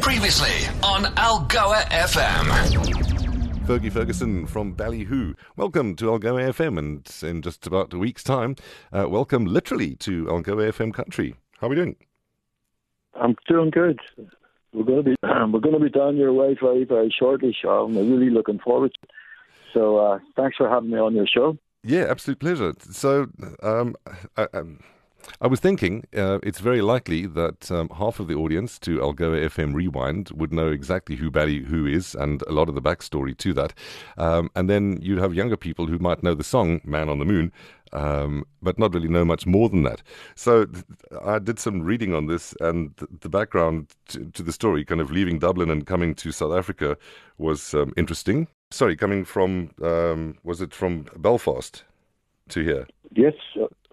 Previously on Algoa FM. Fergie Ferguson from Ballyhoo. Welcome to Algoa FM, and in just about a week's time, uh, welcome literally to Algoa FM country. How are we doing? I'm doing good. We're going to be we're going to be down your way very very shortly, Sean. I'm really looking forward. to it. So uh, thanks for having me on your show. Yeah, absolute pleasure. So, um, I, um, I was thinking uh, it's very likely that um, half of the audience to Algoa FM Rewind would know exactly who Ballyhoo Who is and a lot of the backstory to that. Um, and then you'd have younger people who might know the song Man on the Moon, um, but not really know much more than that. So th- I did some reading on this, and th- the background to, to, the story, kind of leaving Dublin and coming to South Africa, was um, interesting. Sorry, coming from, um, was it from Belfast to here? Yes,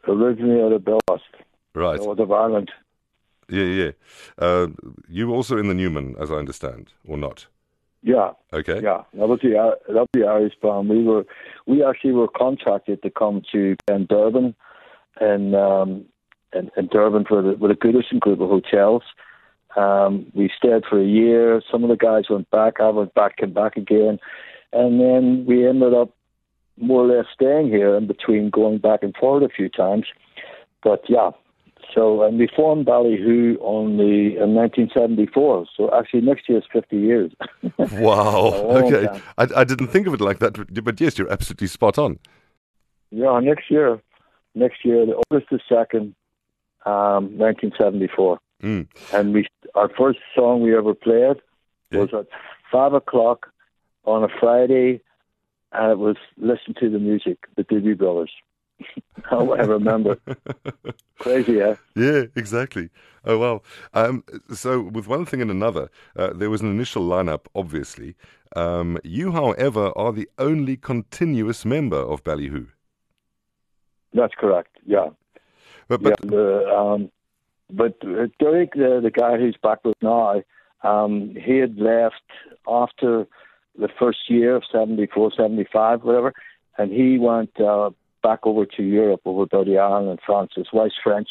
originally out of Belfast, right, north of Ireland. Yeah, yeah. Uh, you were also in the Newman, as I understand, or not? Yeah. Okay. Yeah, that was the that was the Irish band. We were we actually were contracted to come to in Durban, and um, in, in Durban for the, with a Goodison group of hotels. Um, we stayed for a year. Some of the guys went back. I went back, came back again, and then we ended up more or less staying here in between going back and forward a few times. But yeah, so and we formed Ballyhoo only in 1974. So actually next year is 50 years. wow. okay. I, I didn't think of it like that, but yes, you're absolutely spot on. Yeah, next year, next year, the August the second, um, 1974. Mm. And we our first song we ever played was yeah. at five o'clock on a Friday it was listen to the music, the Doobie Brothers. oh, I remember. Crazy, yeah. Yeah, exactly. Oh wow. Um, so with one thing and another, uh, there was an initial lineup, obviously. Um, you, however, are the only continuous member of Ballyhoo. That's correct. Yeah. But but yeah, the, um, but uh, Derek, the, the guy who's back with now, um, he had left after the first year of 74, 75, whatever, and he went uh, back over to Europe, over Dirty Ireland and France. His wife's French.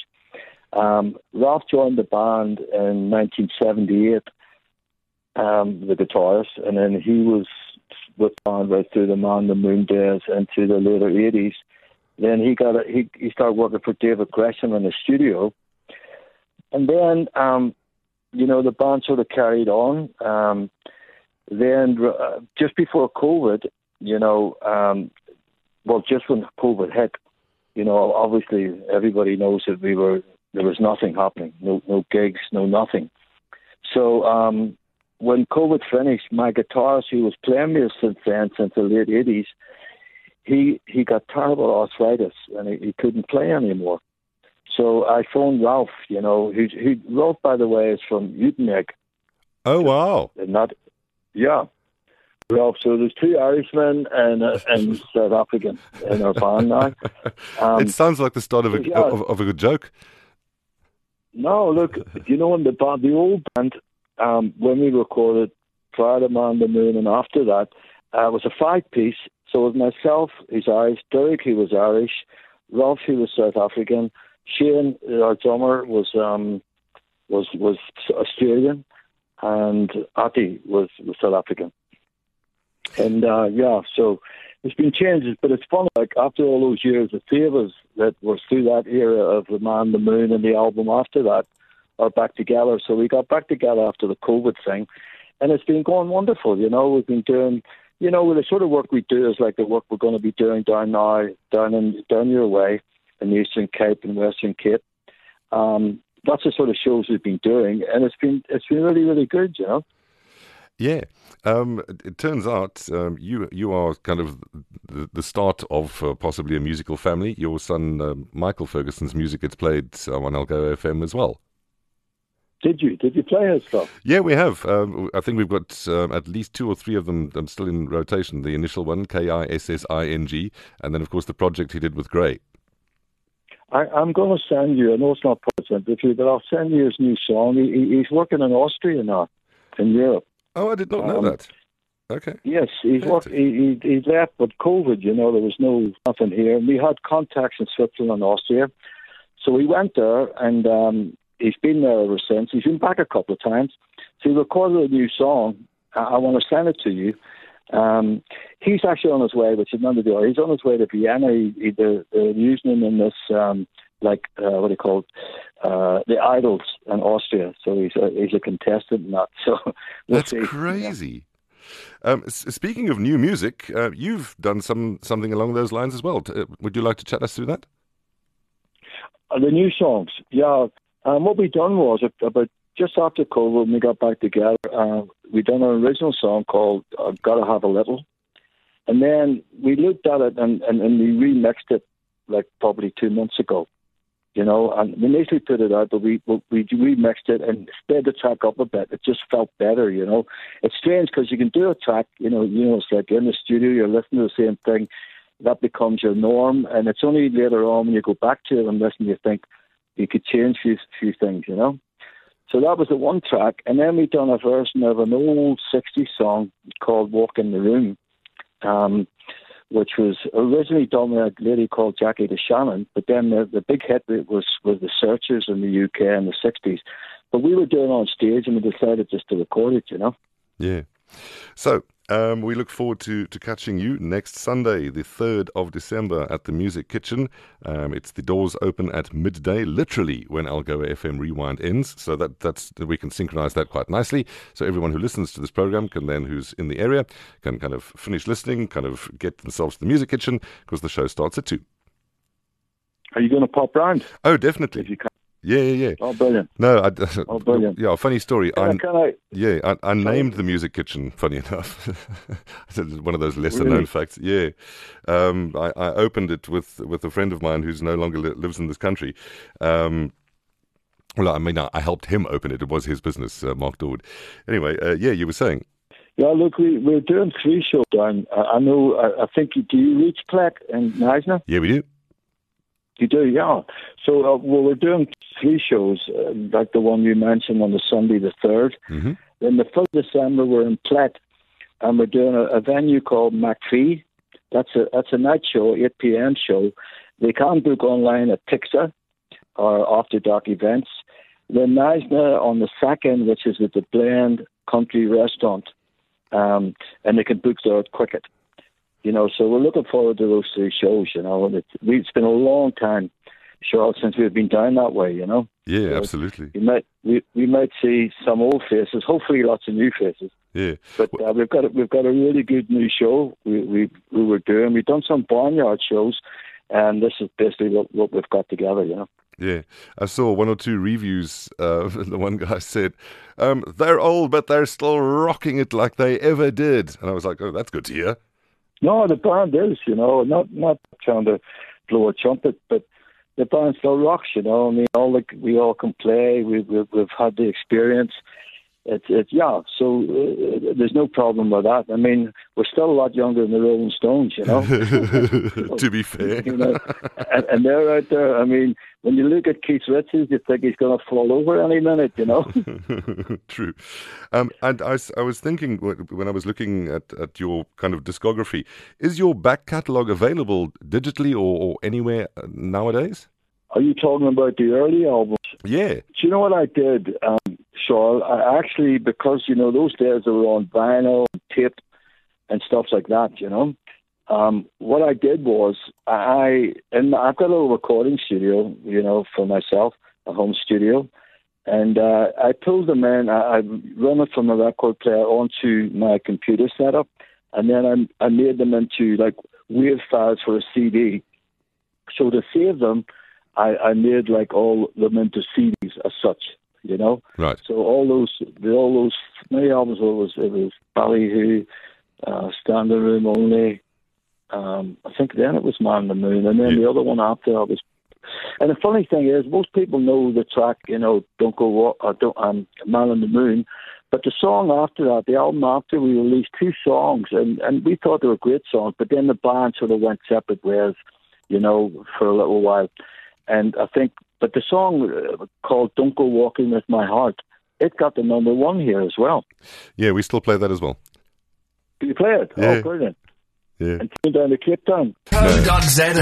Um, Ralph joined the band in 1978, um, the guitarist, and then he was with the band right through the Man the Moon days into the later 80s. Then he got a, he he started working for David Gresham in the studio, and then um, you know the band sort of carried on. Um, then uh, just before COVID, you know, um, well, just when COVID hit, you know, obviously everybody knows that we were there was nothing happening, no no gigs, no nothing. So um, when COVID finished, my guitarist, who was playing me since then, since the late eighties, he he got terrible arthritis and he, he couldn't play anymore. So I phoned Ralph, you know, who who Ralph by the way is from Uitenhage. Oh wow! Not yeah. Well, so there's two Irishmen and uh, and South African in our band now. Um, it sounds like the start of a yeah. of, of, a good joke. No, look, you know, in the band, the old band, um, when we recorded prior to Man the Moon and after that, uh, was a five piece. So it was myself, who's Irish, Derek, who was Irish, Ralph, who was South African, Shane, our drummer, was um, was was Australian, and Ati was, was South African. And uh, yeah, so there's been changes, but it's funny. Like after all those years, the three of us that were through that era of the Man, the Moon, and the album after that are back together. So we got back together after the COVID thing, and it's been going wonderful. You know, we've been doing, you know, the sort of work we do is like the work we're going to be doing down now, down in down your way in Eastern Cape and Western Cape. Um, that's the sort of shows we've been doing, and it's been it's been really really good, you know. Yeah, um, it turns out um, you you are kind of the, the start of uh, possibly a musical family. Your son uh, Michael Ferguson's music gets played uh, on Algoa FM as well. Did you? Did you play his stuff? Yeah, we have. Um, I think we've got um, at least two or three of them um, still in rotation. The initial one, K I S S I N G, and then of course the project he did with Gray. I, am going to send you. I know it's not present with you, but I'll send you his new song. He, he's working in Austria now, in Europe. Oh, I did not know um, that. Okay. Yes, he's worked. He, he, he left, but COVID. You know, there was no nothing here, and we had contacts in Switzerland and Austria, so he went there, and um, he's been there ever since. He's been back a couple of times. So he recorded a new song. I, I want to send it to you. Um, he's actually on his way, which is none of the deal. He's on his way to Vienna. He, he, they're, they're using him in this, um, like, uh, what do you call it? Uh, the Idols in Austria. So he's a, he's a contestant in that. So we'll That's see. crazy. Um, speaking of new music, uh, you've done some something along those lines as well. Uh, would you like to chat us through that? Uh, the new songs, yeah. Um, what we done was about just after COVID, when we got back together, uh, we done an original song called uh, "Gotta Have a Little," and then we looked at it and, and, and we remixed it like probably two months ago. You know, and we initially put it out, but we we we remixed it and sped the track up a bit. It just felt better. You know, it's strange because you can do a track. You know, you know, it's like in the studio, you're listening to the same thing that becomes your norm. And it's only later on when you go back to it and listen, you think you could change a few, few things, you know. So that was the one track. And then we done a version of an old 60s song called Walk in the Room, um, which was originally done by a lady called Jackie DeShannon. But then the, the big hit was, was The Searchers in the UK in the 60s. But we were doing on stage and we decided just to record it, you know. Yeah. So um, we look forward to, to catching you next Sunday, the 3rd of December, at the Music Kitchen. Um, it's the doors open at midday, literally when Algoa FM Rewind ends. So that that's we can synchronize that quite nicely. So everyone who listens to this program can then, who's in the area, can kind of finish listening, kind of get themselves to the Music Kitchen because the show starts at 2. Are you going to pop round Oh, if definitely. Yeah, yeah, yeah. Oh, brilliant. No, I, Oh, brilliant. yeah, funny story. Can I, can I, Yeah, I, I named the music kitchen. Funny enough, one of those lesser known facts. Yeah, um, I, I opened it with with a friend of mine who's no longer li- lives in this country. Um, well, I mean, I, I helped him open it. It was his business, uh, Mark Dawood. Anyway, uh, yeah, you were saying. Yeah, look, we, we're doing three shows. I, I know, I, I think, you, do you reach Plett and Knysna? Yeah, we do. You do, yeah. So, uh, well, we're doing three shows, uh, like the one you mentioned on the Sunday the 3rd. hmm Then the 1st of December, we're in Plett, and we're doing a, a venue called McPhee. That's a, that's a night show, 8 p.m. show. They can book online at Pixa or After Dark Events. Then Knysna on the 2nd, which is at the Blend Country Restaurant, um, and they can book there at Quicket. You know, so we're looking forward to those three shows. You know, and it, we, it's been a long time, Charles, since we've been down that way. You know, Yeah, So- absolutely. we might we, we might see some old faces, hopefully lots of new faces. Yeah, But uh, we've got a, we've got a really good new show. We we we were doing. We've done some barnyard shows, and this is basically what, what we've got together. You know. yeah. I saw one or two reviews. Uh, the one guy said, um, "They're old, but they're still rocking it like they ever did," and I was like, "Oh, that's good to hear." No, the band is, you know, not not trying to blow a trumpet, but the band still rocks, you know. I mean, all the, we all can play. We, we we've had the experience. It's it's yeah. So uh, there's no problem with that. I mean, we're still a lot younger than the Rolling Stones, you know. to be fair. you know, and, and they're out there. I mean, when you look at Keith Richards, you think he's going to fall over any minute, you know. True. Um, and I was thinking when I was looking at, at your kind of discography, is your back catalogue available digitally or, or anywhere uh, nowadays? Are you talking about the early albums? Yeah. Do you know what I did, um, Charles? I actually, because, you know, those days they were on vinyl and tape and stuff like that, you know. Um, what I did was I, and I've got a little recording studio, you know, for myself, a home studio. And uh, I pulled them in, I, I run it from a record player onto my computer setup, and then I, I made them into like WAV files for a CD. So to save them, I, I made like all them into CDs as such, you know. Right. So all those, the, all those many albums it was it was Ballyhoo, uh, Standing Room Only. Um, I think then it was Man on the Moon, and then Yeah. the other one after that was. And the funny thing is, most people know the track, you know, "Don't Go Walk," or "Don't," um, "Man on the Moon," but the song after that, the album after, we released two songs, and and we thought they were great songs, but then the band sort of went separate ways, you know, for a little while. And I think, but the song uh, called "Don't Go Walking with My Heart," it got the number one here as well. Yeah, we still play that as well. Did you play it? Yeah. Oh, brilliant! Yeah. And tune down to Cape Town. Co.za.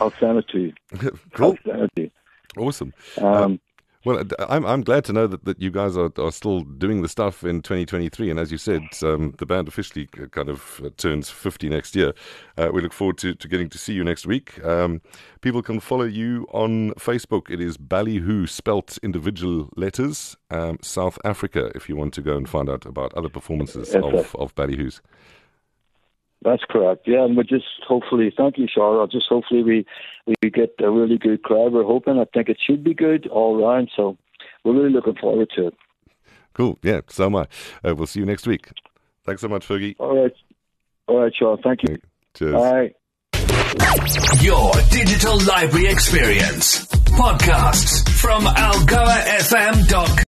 I'll send it to you. cool. I'll send it to you. Awesome. Um, well, I'm I'm glad to know that, that you guys are, are still doing the stuff in 2023, and as you said, um, the band officially kind of uh, turns 50 next year. Uh, we look forward to, to getting to see you next week. Um, people can follow you on Facebook. It is Ballyhoo, spelt individual letters, um, South Africa. If you want to go and find out about other performances Yes, of of Ballyhoos. That's correct. Yeah, and we just hopefully, thank you, Charlotte. Just hopefully we we get a really good crowd. We're hoping. I think it should be good all round. So we're really looking forward to it. Cool. Yeah. So am I. Uh, we'll see you next week. Thanks so much, Fergie. All right, all right, Charlotte. Thank you. Cheers. Bye. Your digital library experience. Podcasts from algoafm.com.